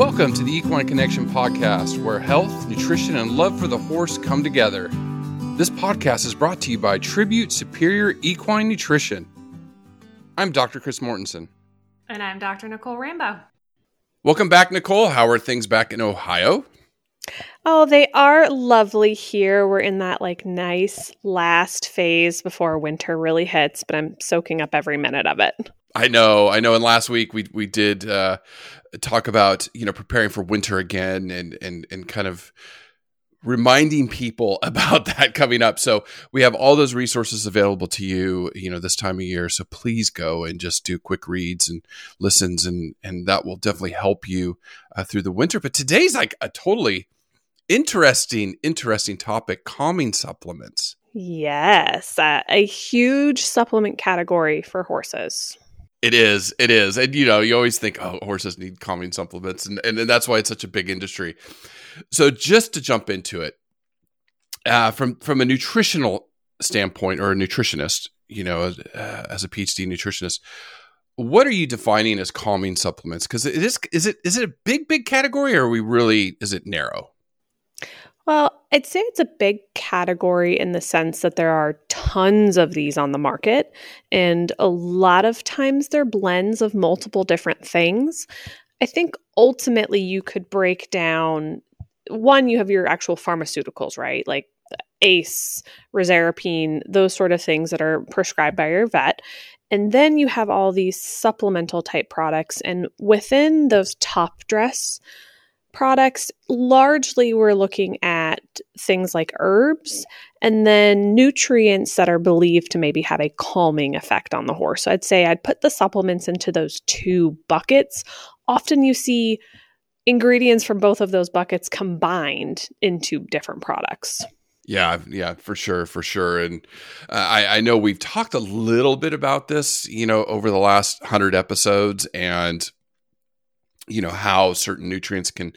Welcome to the Equine Connection podcast, where health, nutrition, and love for the horse come together. This podcast is brought to you by Tribute Superior Equine Nutrition. I'm Dr. Chris Mortensen. And I'm Dr. Nicole Rambo. Welcome back, Nicole. How are things back in Ohio? Oh, they are lovely here. We're in that like nice last phase before winter really hits, but I'm soaking up every minute of it. I know, I know. And last week we we did uh, talk about you know preparing for winter again and and and kind of reminding people about that coming up. So we have all those resources available to you, you know, this time of year. So please go and just do quick reads and listens, and and that will definitely help you uh, through the winter. But today's like a totally interesting, interesting topic: calming supplements. Yes, uh, a huge supplement category for horses. It is. It is. And you know, you always think, oh, horses need calming supplements, and, and, and that's why it's such a big industry. So just to jump into it, uh, from from a nutritional standpoint or a nutritionist, you know, as, uh, as a PhD nutritionist, what are you defining as calming supplements? Because it is is it is it a big big category, or are we really is it narrow? Well, I'd say it's a big category in the sense that there are tons of these on the market, and a lot of times they're blends of multiple different things. I think ultimately you could break down one, you have your actual pharmaceuticals, right? Like ACE, reserpine, those sort of things that are prescribed by your vet. And then you have all these supplemental type products. And within those top dress products, largely we're looking at things like herbs and then nutrients that are believed to maybe have a calming effect on the horse. So I'd say I'd put the supplements into those two buckets. Often you see ingredients from both of those buckets combined into different products. Yeah, yeah, for sure, for sure. And uh, I, I know we've talked a little bit about this, you know, over the last hundred episodes, and you know how certain nutrients can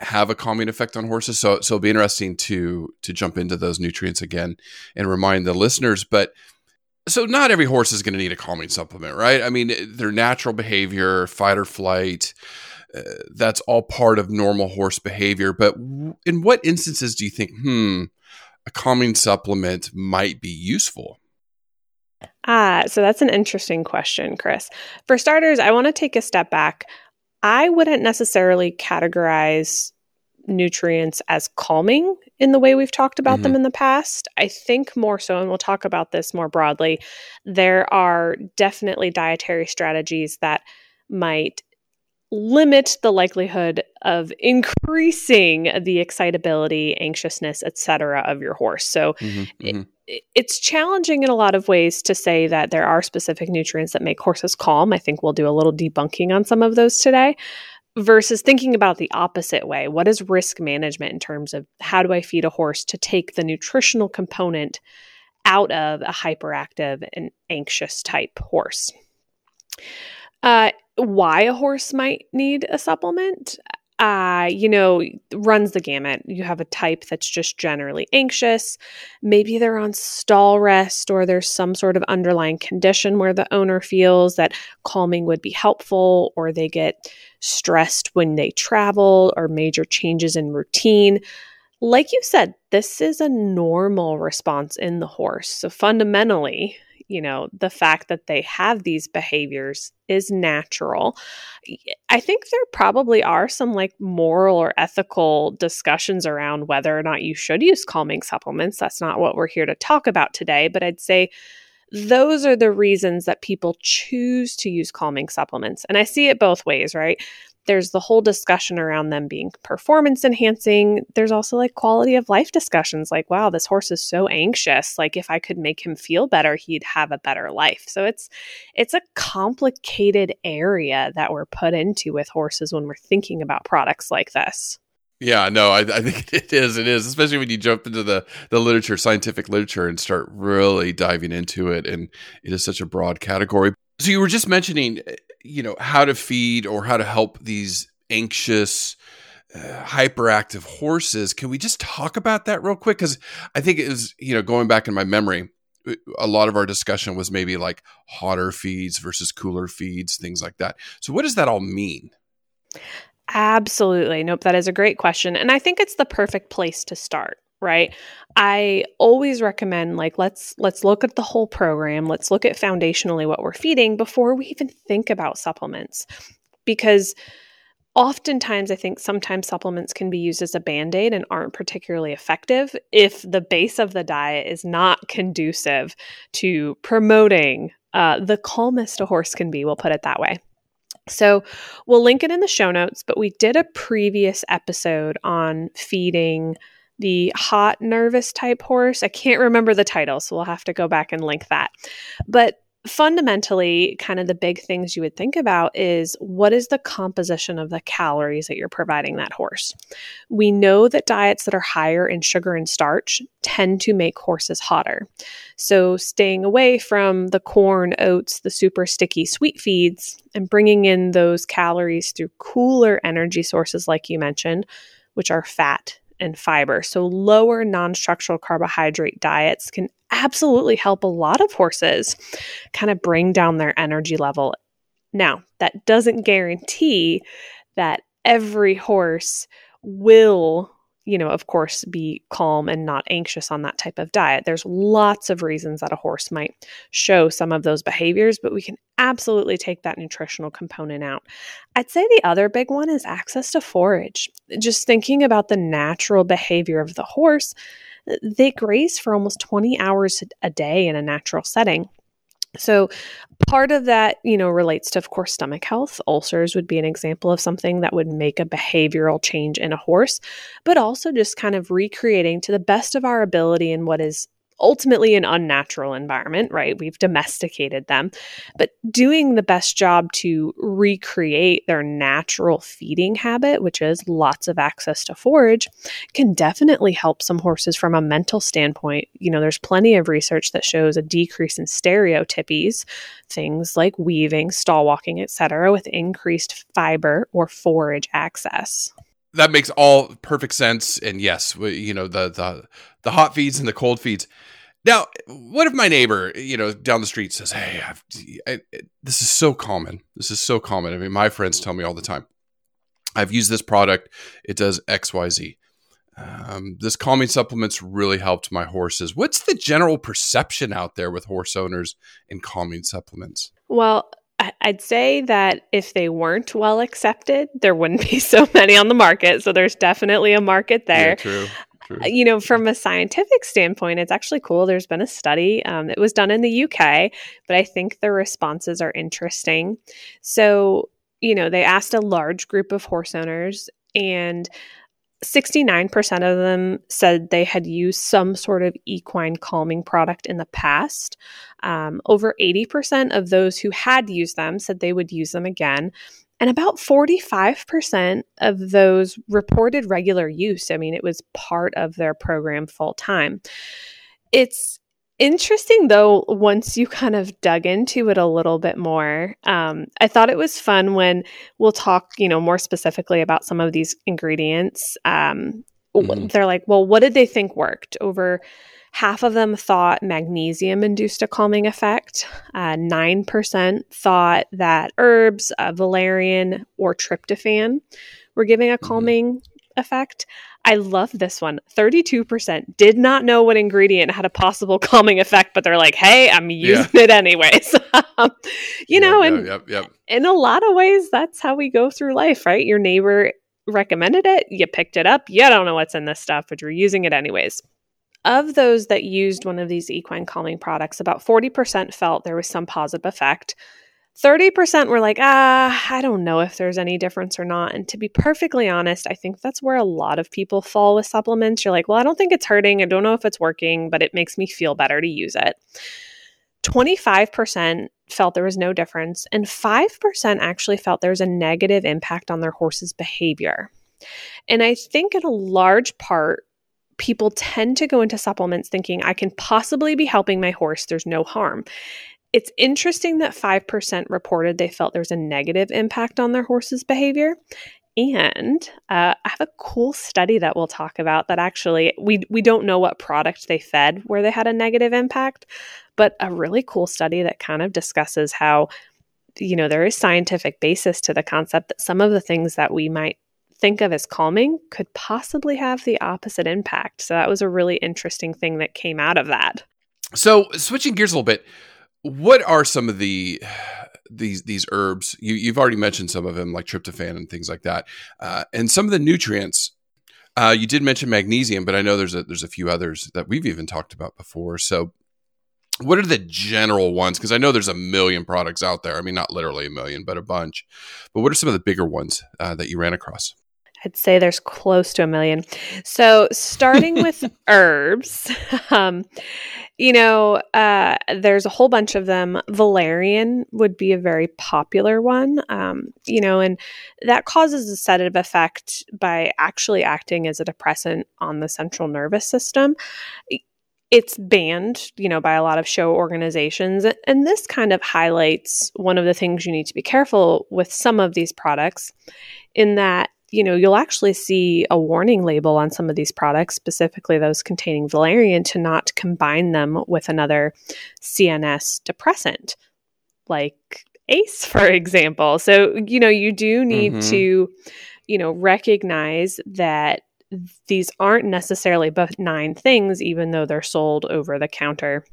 have a calming effect on horses. So, so it'll be interesting to to jump into those nutrients again and remind the listeners. But so, not every horse is going to need a calming supplement, right? I mean, their natural behavior, fight or flight uh, that's all part of normal horse behavior. But in what instances do you think, hmm, a calming supplement might be useful? Ah, so that's an interesting question, Chris. For starters, I want to take a step back. I wouldn't necessarily categorize nutrients as calming in the way we've talked about mm-hmm. them in the past. I think more so, and we'll talk about this more broadly, there are definitely dietary strategies that might limit the likelihood of increasing the excitability, anxiousness, etc. of your horse. So mm-hmm, mm-hmm. It's challenging in a lot of ways to say that there are specific nutrients that make horses calm. I think we'll do a little debunking on some of those today. Versus thinking about the opposite way. What is risk management in terms of how do I feed a horse to take the nutritional component out of a hyperactive and anxious type horse? Uh, why a horse might need a supplement uh, you know, runs the gamut. You have a type that's just generally anxious. Maybe they're on stall rest or there's some sort of underlying condition where the owner feels that calming would be helpful or they get stressed when they travel or major changes in routine. Like you said, this is a normal response in the horse. So fundamentally, you know, the fact that they have these behaviors is natural. I think there probably are some like moral or ethical discussions around whether or not you should use calming supplements. That's not what we're here to talk about today, but I'd say those are the reasons that people choose to use calming supplements. And I see it both ways, right? There's the whole discussion around them being performance enhancing. There's also like quality of life discussions like, wow, this horse is so anxious. Like if I could make him feel better, he'd have a better life. So it's it's a complicated area that we're put into with horses when we're thinking about products like this. Yeah, no, I, I, think it is. It is, especially when you jump into the the literature, scientific literature, and start really diving into it. And it is such a broad category. So you were just mentioning you know how to feed or how to help these anxious uh, hyperactive horses can we just talk about that real quick because i think it was you know going back in my memory a lot of our discussion was maybe like hotter feeds versus cooler feeds things like that so what does that all mean Absolutely. Nope, that is a great question. And I think it's the perfect place to start, right? I always recommend like let's let's look at the whole program. Let's look at foundationally what we're feeding before we even think about supplements. Because oftentimes I think sometimes supplements can be used as a band-aid and aren't particularly effective if the base of the diet is not conducive to promoting uh, the calmest a horse can be, we'll put it that way. So we'll link it in the show notes, but we did a previous episode on feeding the hot nervous type horse. I can't remember the title, so we'll have to go back and link that. But fundamentally, kind of the big things you would think about is what is the composition of the calories that you're providing that horse? We know that diets that are higher in sugar and starch tend to make horses hotter. So, staying away from the corn, oats, the super sticky sweet feeds, and bringing in those calories through cooler energy sources, like you mentioned, which are fat and fiber. So, lower non structural carbohydrate diets can absolutely help a lot of horses kind of bring down their energy level. Now, that doesn't guarantee that every horse will you know, of course, be calm and not anxious on that type of diet. There's lots of reasons that a horse might show some of those behaviors, but we can absolutely take that nutritional component out. I'd say the other big one is access to forage. Just thinking about the natural behavior of the horse, they graze for almost 20 hours a day in a natural setting. So, part of that, you know, relates to, of course, stomach health. Ulcers would be an example of something that would make a behavioral change in a horse, but also just kind of recreating to the best of our ability in what is ultimately an unnatural environment, right? We've domesticated them, but doing the best job to recreate their natural feeding habit, which is lots of access to forage, can definitely help some horses from a mental standpoint. You know, there's plenty of research that shows a decrease in stereotypies, things like weaving, stall walking, etc., with increased fiber or forage access that makes all perfect sense. And yes, you know the the the hot feeds and the cold feeds. Now, what if my neighbor, you know, down the street says, "Hey, I, this is so common. This is so common. I mean, my friends tell me all the time. I've used this product. It does X, Y, Z. Um, this calming supplements really helped my horses. What's the general perception out there with horse owners and calming supplements? Well, I'd say that if they weren't well accepted, there wouldn't be so many on the market. So there's definitely a market there. Yeah, true. True. Uh, you know, from a scientific standpoint, it's actually cool. There's been a study. Um, it was done in the UK, but I think the responses are interesting. So, you know, they asked a large group of horse owners, and 69% of them said they had used some sort of equine calming product in the past. Um, over 80% of those who had used them said they would use them again. And about 45% of those reported regular use. I mean, it was part of their program full time. It's interesting though once you kind of dug into it a little bit more um, i thought it was fun when we'll talk you know more specifically about some of these ingredients um, mm-hmm. they're like well what did they think worked over half of them thought magnesium induced a calming effect uh, 9% thought that herbs uh, valerian or tryptophan were giving a mm-hmm. calming mm-hmm. effect I love this one. 32% did not know what ingredient had a possible calming effect, but they're like, hey, I'm using yeah. it anyways. Um, you know, and yep, yep. in a lot of ways, that's how we go through life, right? Your neighbor recommended it, you picked it up, you don't know what's in this stuff, but you're using it anyways. Of those that used one of these equine calming products, about 40% felt there was some positive effect. 30% were like, ah, I don't know if there's any difference or not. And to be perfectly honest, I think that's where a lot of people fall with supplements. You're like, well, I don't think it's hurting. I don't know if it's working, but it makes me feel better to use it. 25% felt there was no difference, and 5% actually felt there was a negative impact on their horse's behavior. And I think in a large part, people tend to go into supplements thinking, I can possibly be helping my horse, there's no harm. It's interesting that 5% reported they felt there was a negative impact on their horse's behavior. And uh, I have a cool study that we'll talk about that actually we we don't know what product they fed where they had a negative impact, but a really cool study that kind of discusses how you know, there is scientific basis to the concept that some of the things that we might think of as calming could possibly have the opposite impact. So that was a really interesting thing that came out of that. So switching gears a little bit, what are some of the these these herbs? You, have already mentioned some of them, like tryptophan and things like that, uh, and some of the nutrients. Uh, you did mention magnesium, but I know there's a there's a few others that we've even talked about before. So, what are the general ones? Because I know there's a million products out there. I mean, not literally a million, but a bunch. But what are some of the bigger ones uh, that you ran across? I'd say there's close to a million. So, starting with herbs, um, you know, uh, there's a whole bunch of them. Valerian would be a very popular one, um, you know, and that causes a sedative effect by actually acting as a depressant on the central nervous system it's banned, you know, by a lot of show organizations. And this kind of highlights one of the things you need to be careful with some of these products in that you know, you'll actually see a warning label on some of these products, specifically those containing valerian, to not combine them with another CNS depressant, like ACE, for example. So, you know, you do need mm-hmm. to, you know, recognize that these aren't necessarily benign things, even though they're sold over the counter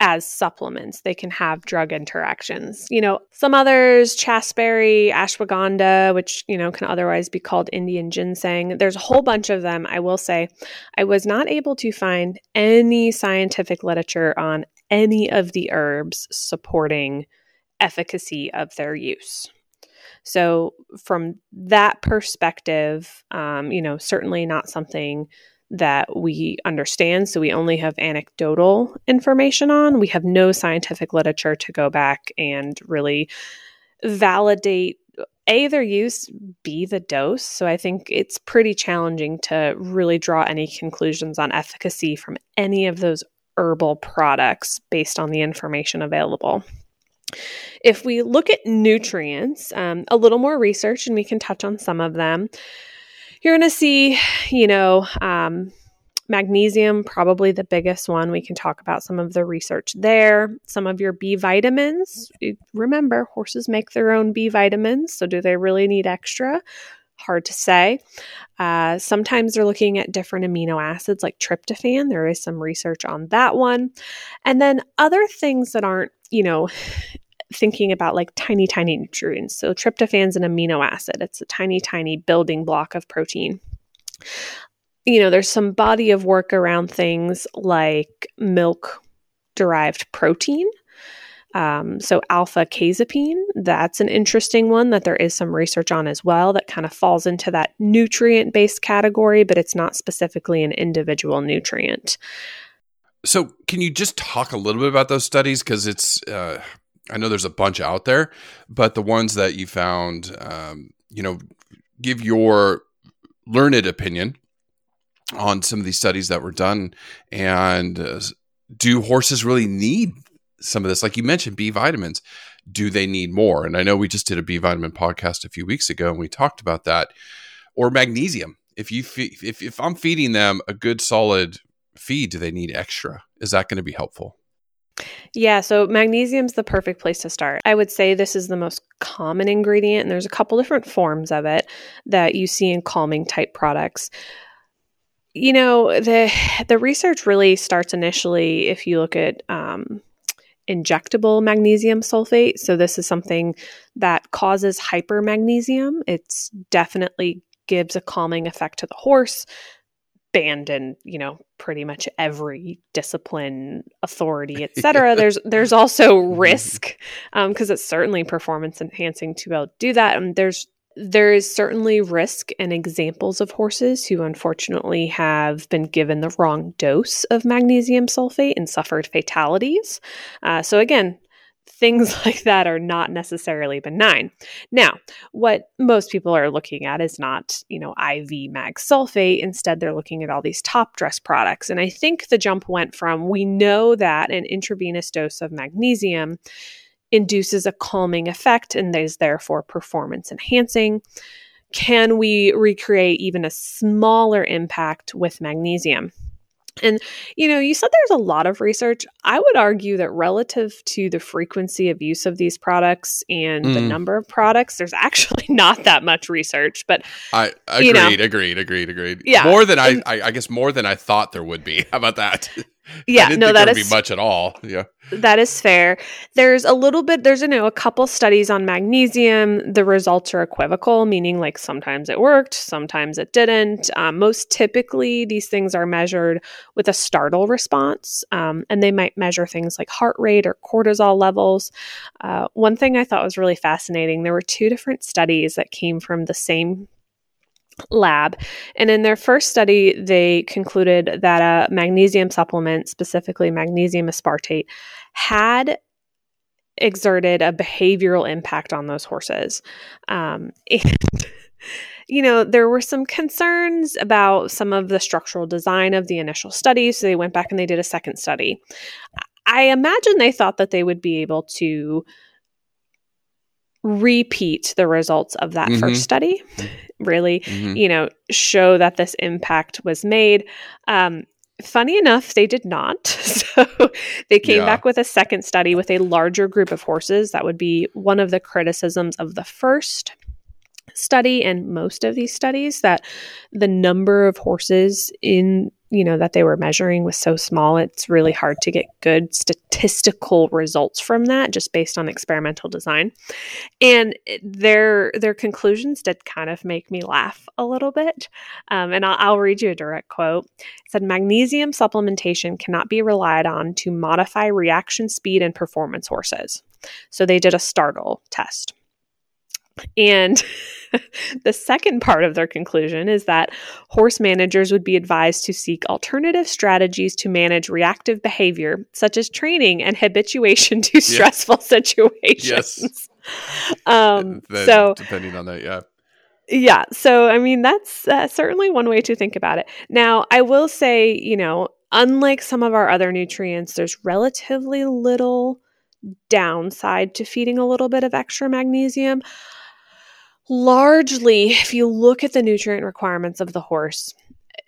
as supplements. They can have drug interactions. You know, some others, chasteberry, ashwagandha, which, you know, can otherwise be called Indian ginseng. There's a whole bunch of them. I will say I was not able to find any scientific literature on any of the herbs supporting efficacy of their use. So, from that perspective, um, you know, certainly not something that we understand. So we only have anecdotal information on. We have no scientific literature to go back and really validate a their use b the dose so i think it's pretty challenging to really draw any conclusions on efficacy from any of those herbal products based on the information available if we look at nutrients um, a little more research and we can touch on some of them you're going to see, you know, um, magnesium, probably the biggest one. We can talk about some of the research there. Some of your B vitamins. Remember, horses make their own B vitamins. So, do they really need extra? Hard to say. Uh, sometimes they're looking at different amino acids like tryptophan. There is some research on that one. And then other things that aren't, you know, thinking about like tiny, tiny nutrients. So, tryptophan's an amino acid, it's a tiny, tiny building block of protein. You know, there's some body of work around things like milk derived protein. Um, so, alpha casozepine, that's an interesting one that there is some research on as well that kind of falls into that nutrient based category, but it's not specifically an individual nutrient. So, can you just talk a little bit about those studies? Because it's uh, I know there's a bunch out there, but the ones that you found, um, you know, give your learned opinion on some of these studies that were done. And uh, do horses really need some of this? Like you mentioned, B vitamins. Do they need more? And I know we just did a B vitamin podcast a few weeks ago, and we talked about that. Or magnesium. If you fe- if if I'm feeding them a good solid feed, do they need extra? Is that going to be helpful? Yeah, so magnesium's the perfect place to start. I would say this is the most common ingredient, and there's a couple different forms of it that you see in calming type products. You know, the the research really starts initially if you look at um, injectable magnesium sulfate. So this is something that causes hypermagnesium. It's definitely gives a calming effect to the horse banned in you know pretty much every discipline authority etc yeah. there's there's also risk because um, it's certainly performance enhancing to be able to do that and there's there is certainly risk and examples of horses who unfortunately have been given the wrong dose of magnesium sulfate and suffered fatalities. Uh, so, again, things like that are not necessarily benign. Now, what most people are looking at is not, you know, IV mag sulfate. Instead, they're looking at all these top dress products. And I think the jump went from we know that an intravenous dose of magnesium induces a calming effect and is therefore performance enhancing. Can we recreate even a smaller impact with magnesium? And, you know, you said there's a lot of research. I would argue that relative to the frequency of use of these products and mm. the number of products, there's actually not that much research. But I agreed, you know, agreed, agreed, agreed. Yeah. More than I, I, I guess more than I thought there would be. How about that? Yeah, no, that is much at all. Yeah, that is fair. There's a little bit. There's you know a couple studies on magnesium. The results are equivocal, meaning like sometimes it worked, sometimes it didn't. Um, most typically, these things are measured with a startle response, um, and they might measure things like heart rate or cortisol levels. Uh, one thing I thought was really fascinating. There were two different studies that came from the same lab. And in their first study, they concluded that a magnesium supplement, specifically magnesium aspartate, had exerted a behavioral impact on those horses. Um, and, you know, there were some concerns about some of the structural design of the initial study. So they went back and they did a second study. I imagine they thought that they would be able to repeat the results of that mm-hmm. first study really mm-hmm. you know show that this impact was made um, funny enough they did not so they came yeah. back with a second study with a larger group of horses that would be one of the criticisms of the first study and most of these studies that the number of horses in you know that they were measuring was so small it's really hard to get good statistical results from that just based on experimental design. And their their conclusions did kind of make me laugh a little bit um, and I'll, I'll read you a direct quote. It said magnesium supplementation cannot be relied on to modify reaction speed and performance horses. So they did a startle test and the second part of their conclusion is that horse managers would be advised to seek alternative strategies to manage reactive behavior, such as training and habituation to stressful situations. Yes. Um, so, depending on that, yeah. Yeah. So, I mean, that's uh, certainly one way to think about it. Now, I will say, you know, unlike some of our other nutrients, there's relatively little downside to feeding a little bit of extra magnesium largely, if you look at the nutrient requirements of the horse,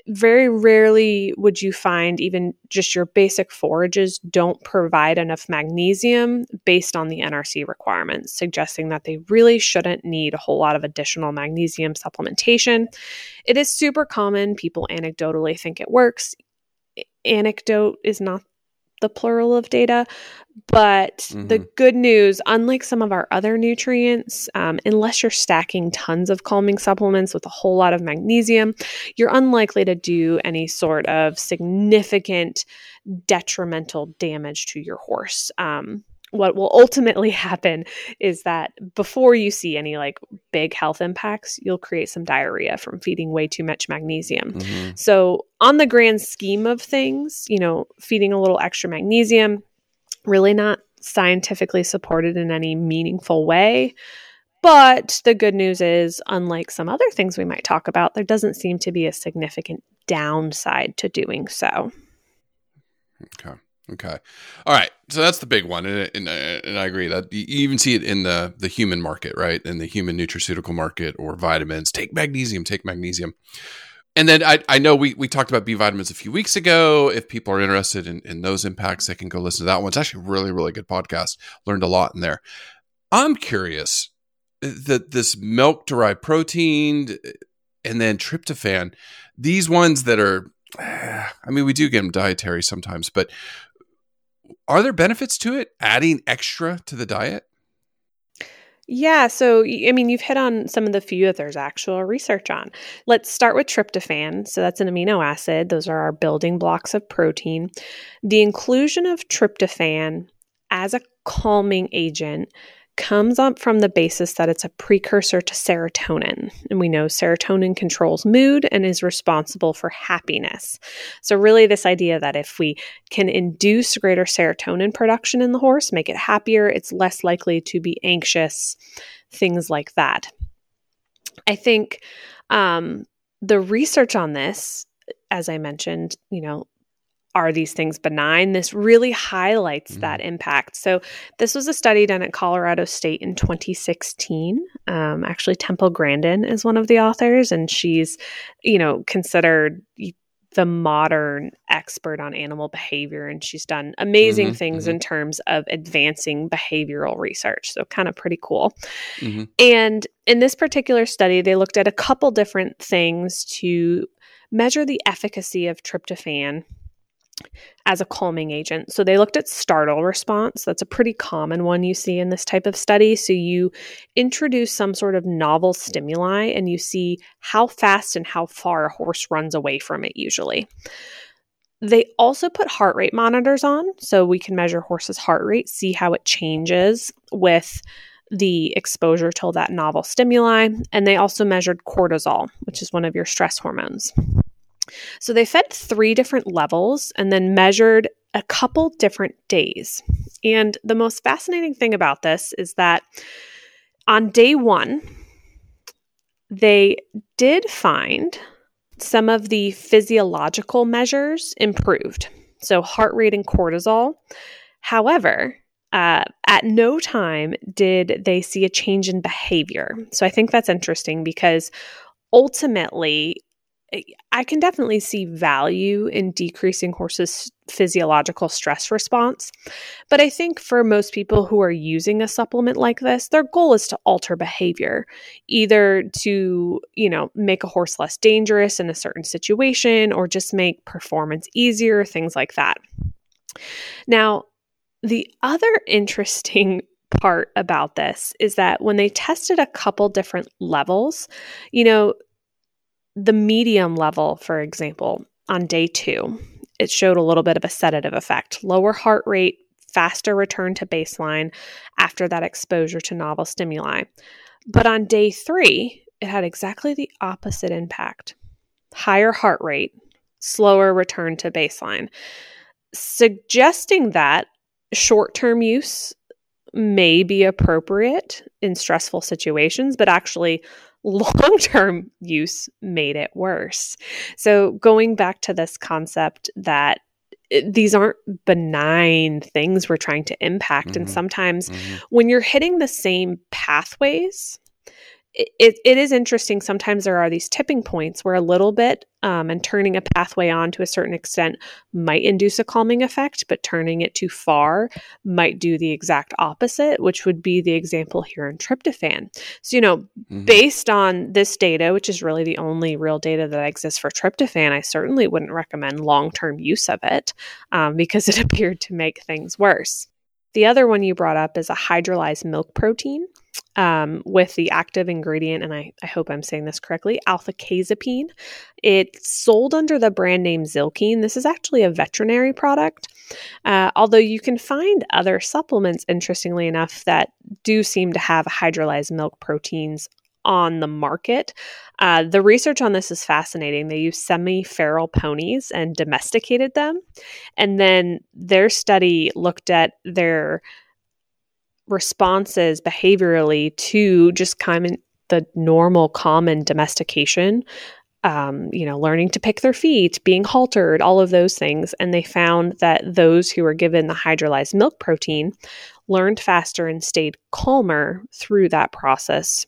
very rarely would you find even just your basic forages don't provide enough magnesium based on the NRC requirements, suggesting that they really shouldn't need a whole lot of additional magnesium supplementation. It is super common. People anecdotally think it works. Anecdote is not the plural of data. But mm-hmm. the good news, unlike some of our other nutrients, um, unless you're stacking tons of calming supplements with a whole lot of magnesium, you're unlikely to do any sort of significant detrimental damage to your horse. Um, what will ultimately happen is that before you see any like big health impacts, you'll create some diarrhea from feeding way too much magnesium. Mm-hmm. So, on the grand scheme of things, you know, feeding a little extra magnesium, really not scientifically supported in any meaningful way. But the good news is, unlike some other things we might talk about, there doesn't seem to be a significant downside to doing so. Okay. Okay. All right. So that's the big one, and, and, and, I agree that you even see it in the the human market, right? In the human nutraceutical market or vitamins. Take magnesium. Take magnesium. And then I, I know we, we talked about B vitamins a few weeks ago. If people are interested in, in those impacts, they can go listen to that one. It's actually really, really good podcast. Learned a lot in there. I'm curious that this milk derived protein and then tryptophan, these ones that are, I mean, we do get them dietary sometimes, but are there benefits to it adding extra to the diet? Yeah, so I mean, you've hit on some of the few that there's actual research on. Let's start with tryptophan. So, that's an amino acid, those are our building blocks of protein. The inclusion of tryptophan as a calming agent comes up from the basis that it's a precursor to serotonin. And we know serotonin controls mood and is responsible for happiness. So, really, this idea that if we can induce greater serotonin production in the horse, make it happier, it's less likely to be anxious, things like that. I think um, the research on this, as I mentioned, you know, are these things benign? This really highlights mm-hmm. that impact. So, this was a study done at Colorado State in 2016. Um, actually, Temple Grandin is one of the authors, and she's, you know, considered the modern expert on animal behavior and she's done amazing Mhm, things mhm. in terms of advancing behavioral research so kind of pretty cool Mhm. and in this particular study they looked at a couple different things to measure the efficacy of tryptophan as a calming agent. So they looked at startle response. That's a pretty common one you see in this type of study. So you introduce some sort of novel stimuli and you see how fast and how far a horse runs away from it usually. They also put heart rate monitors on so we can measure horses' heart rate, see how it changes with the exposure to that novel stimuli. And they also measured cortisol, which is one of your stress hormones. So they fed three different levels and then measured a couple different days. And the most fascinating thing about this is that on day one, they did find some of the physiological measures improved. So, heart rate and cortisol. However, uh, at no time did they see a change in behavior. So, I think that's interesting because ultimately, I can definitely see value in decreasing horses' physiological stress response. But I think for most people who are using a supplement like this, their goal is to alter behavior, either to, you know, make a horse less dangerous in a certain situation or just make performance easier, things like that. Now, the other interesting part about this is that when they tested a couple different levels, you know, the medium level, for example, on day two, it showed a little bit of a sedative effect, lower heart rate, faster return to baseline after that exposure to novel stimuli. But on day three, it had exactly the opposite impact higher heart rate, slower return to baseline, suggesting that short term use may be appropriate in stressful situations, but actually long term use made it worse. So, going back to this concept that these aren't benign things we're trying to impact. And Mhm. sometimes Mhm. when you're hitting the same pathways, it, it is interesting. Sometimes there are these tipping points where a little bit um, and turning a pathway on to a certain extent might induce a calming effect, but turning it too far might do the exact opposite, which would be the example here in tryptophan. So, you know, Mhm. based on this data, which is really the only real data that exists for tryptophan, I certainly wouldn't recommend long term use of it um, because it appeared to make things worse. The other one you brought up is a hydrolyzed milk protein um, with the active ingredient, and I, I hope I'm saying this correctly, alpha casozepine. It's sold under the brand name Zylkene. This is actually a veterinary product, uh, although you can find other supplements, interestingly enough, that do seem to have hydrolyzed milk proteins on the market. Uh, the research on this is fascinating. They use semi feral ponies and domesticated them. And then their study looked at their responses behaviorally to just kind of the normal, common domestication. Um, you know, learning to pick their feet, being haltered, all of those things. And they found that those who were given the hydrolyzed milk protein learned faster and stayed calmer through that process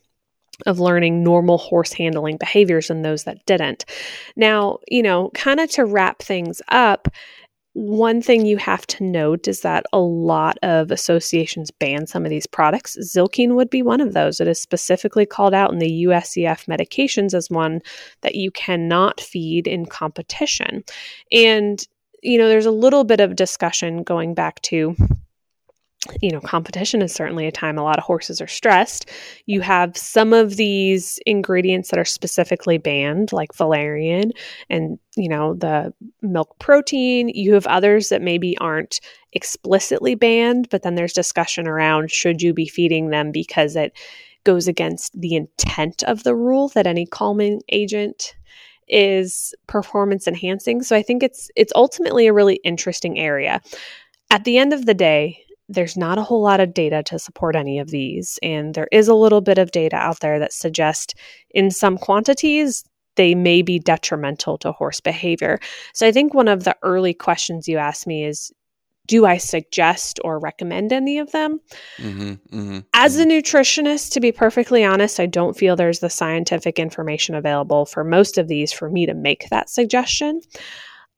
of learning normal horse handling behaviors and those that didn't. Now, you know, kind of to wrap things up, one thing you have to note is that a lot of associations ban some of these products. Zylkene would be one of those. It is specifically called out in the USEF medications as one that you cannot feed in competition. And, you know, there's a little bit of discussion going back to you know, competition is certainly a time a lot of horses are stressed. You have some of these ingredients that are specifically banned, like valerian and, you know, the milk protein. You have others that maybe aren't explicitly banned, but then there's discussion around should you be feeding them because it goes against the intent of the rule that any calming agent is performance enhancing. So I think it's it's ultimately a really interesting area. At the end of the day, there's not a whole lot of data to support any of these. And there is a little bit of data out there that suggests, in some quantities, they may be detrimental to horse behavior. So I think one of the early questions you asked me is do I suggest or recommend any of them? Mm-hmm, mm-hmm, As mm-hmm. a nutritionist, to be perfectly honest, I don't feel there's the scientific information available for most of these for me to make that suggestion.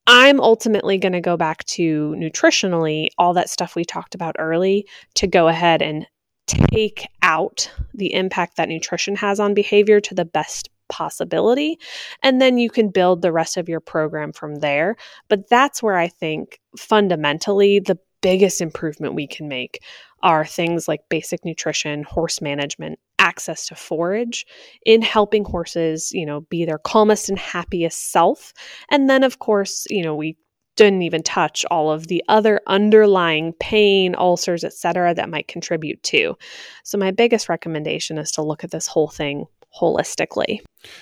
I'm ultimately going to go back to nutritionally, all that stuff we talked about early, to go ahead and take out the impact that nutrition has on behavior to the best possibility. And then you can build the rest of your program from there. But that's where I think fundamentally the biggest improvement we can make are things like basic nutrition, horse management, access to forage in helping horses, you know, be their calmest and happiest self. And then of course, you know, we didn't even touch all of the other underlying pain, ulcers, etc. that might contribute to. So my biggest recommendation is to look at this whole thing holistically.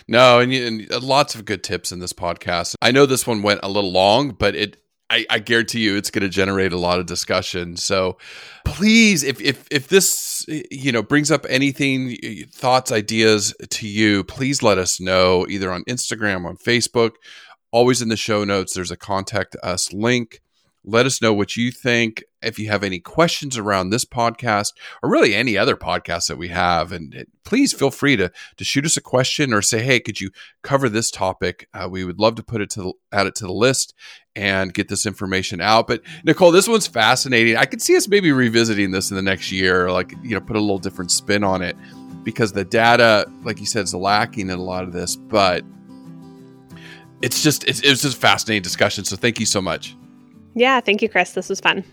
No, and, and, lots of good tips in this podcast. I know this one went a little long, but it I, I guarantee you it's going to generate a lot of discussion. So please, if if if this you know brings up anything, thoughts, ideas to you, please let us know either on Instagram, on Facebook. Always in the show notes, there's a contact us link. Let us know what you think. If you have any questions around this podcast or really any other podcast that we have, and please feel free to to shoot us a question or say, "Hey, could you cover this topic?" Uh, we would love to put it to the, add it to the list and get this information out. But Nicole, this one's fascinating. I could see us maybe revisiting this in the next year, like you know, put a little different spin on it because the data, like you said, is lacking in a lot of this. But it's just it's, it's just fascinating discussion. So thank you so much. Yeah, thank you, Chris. This was fun.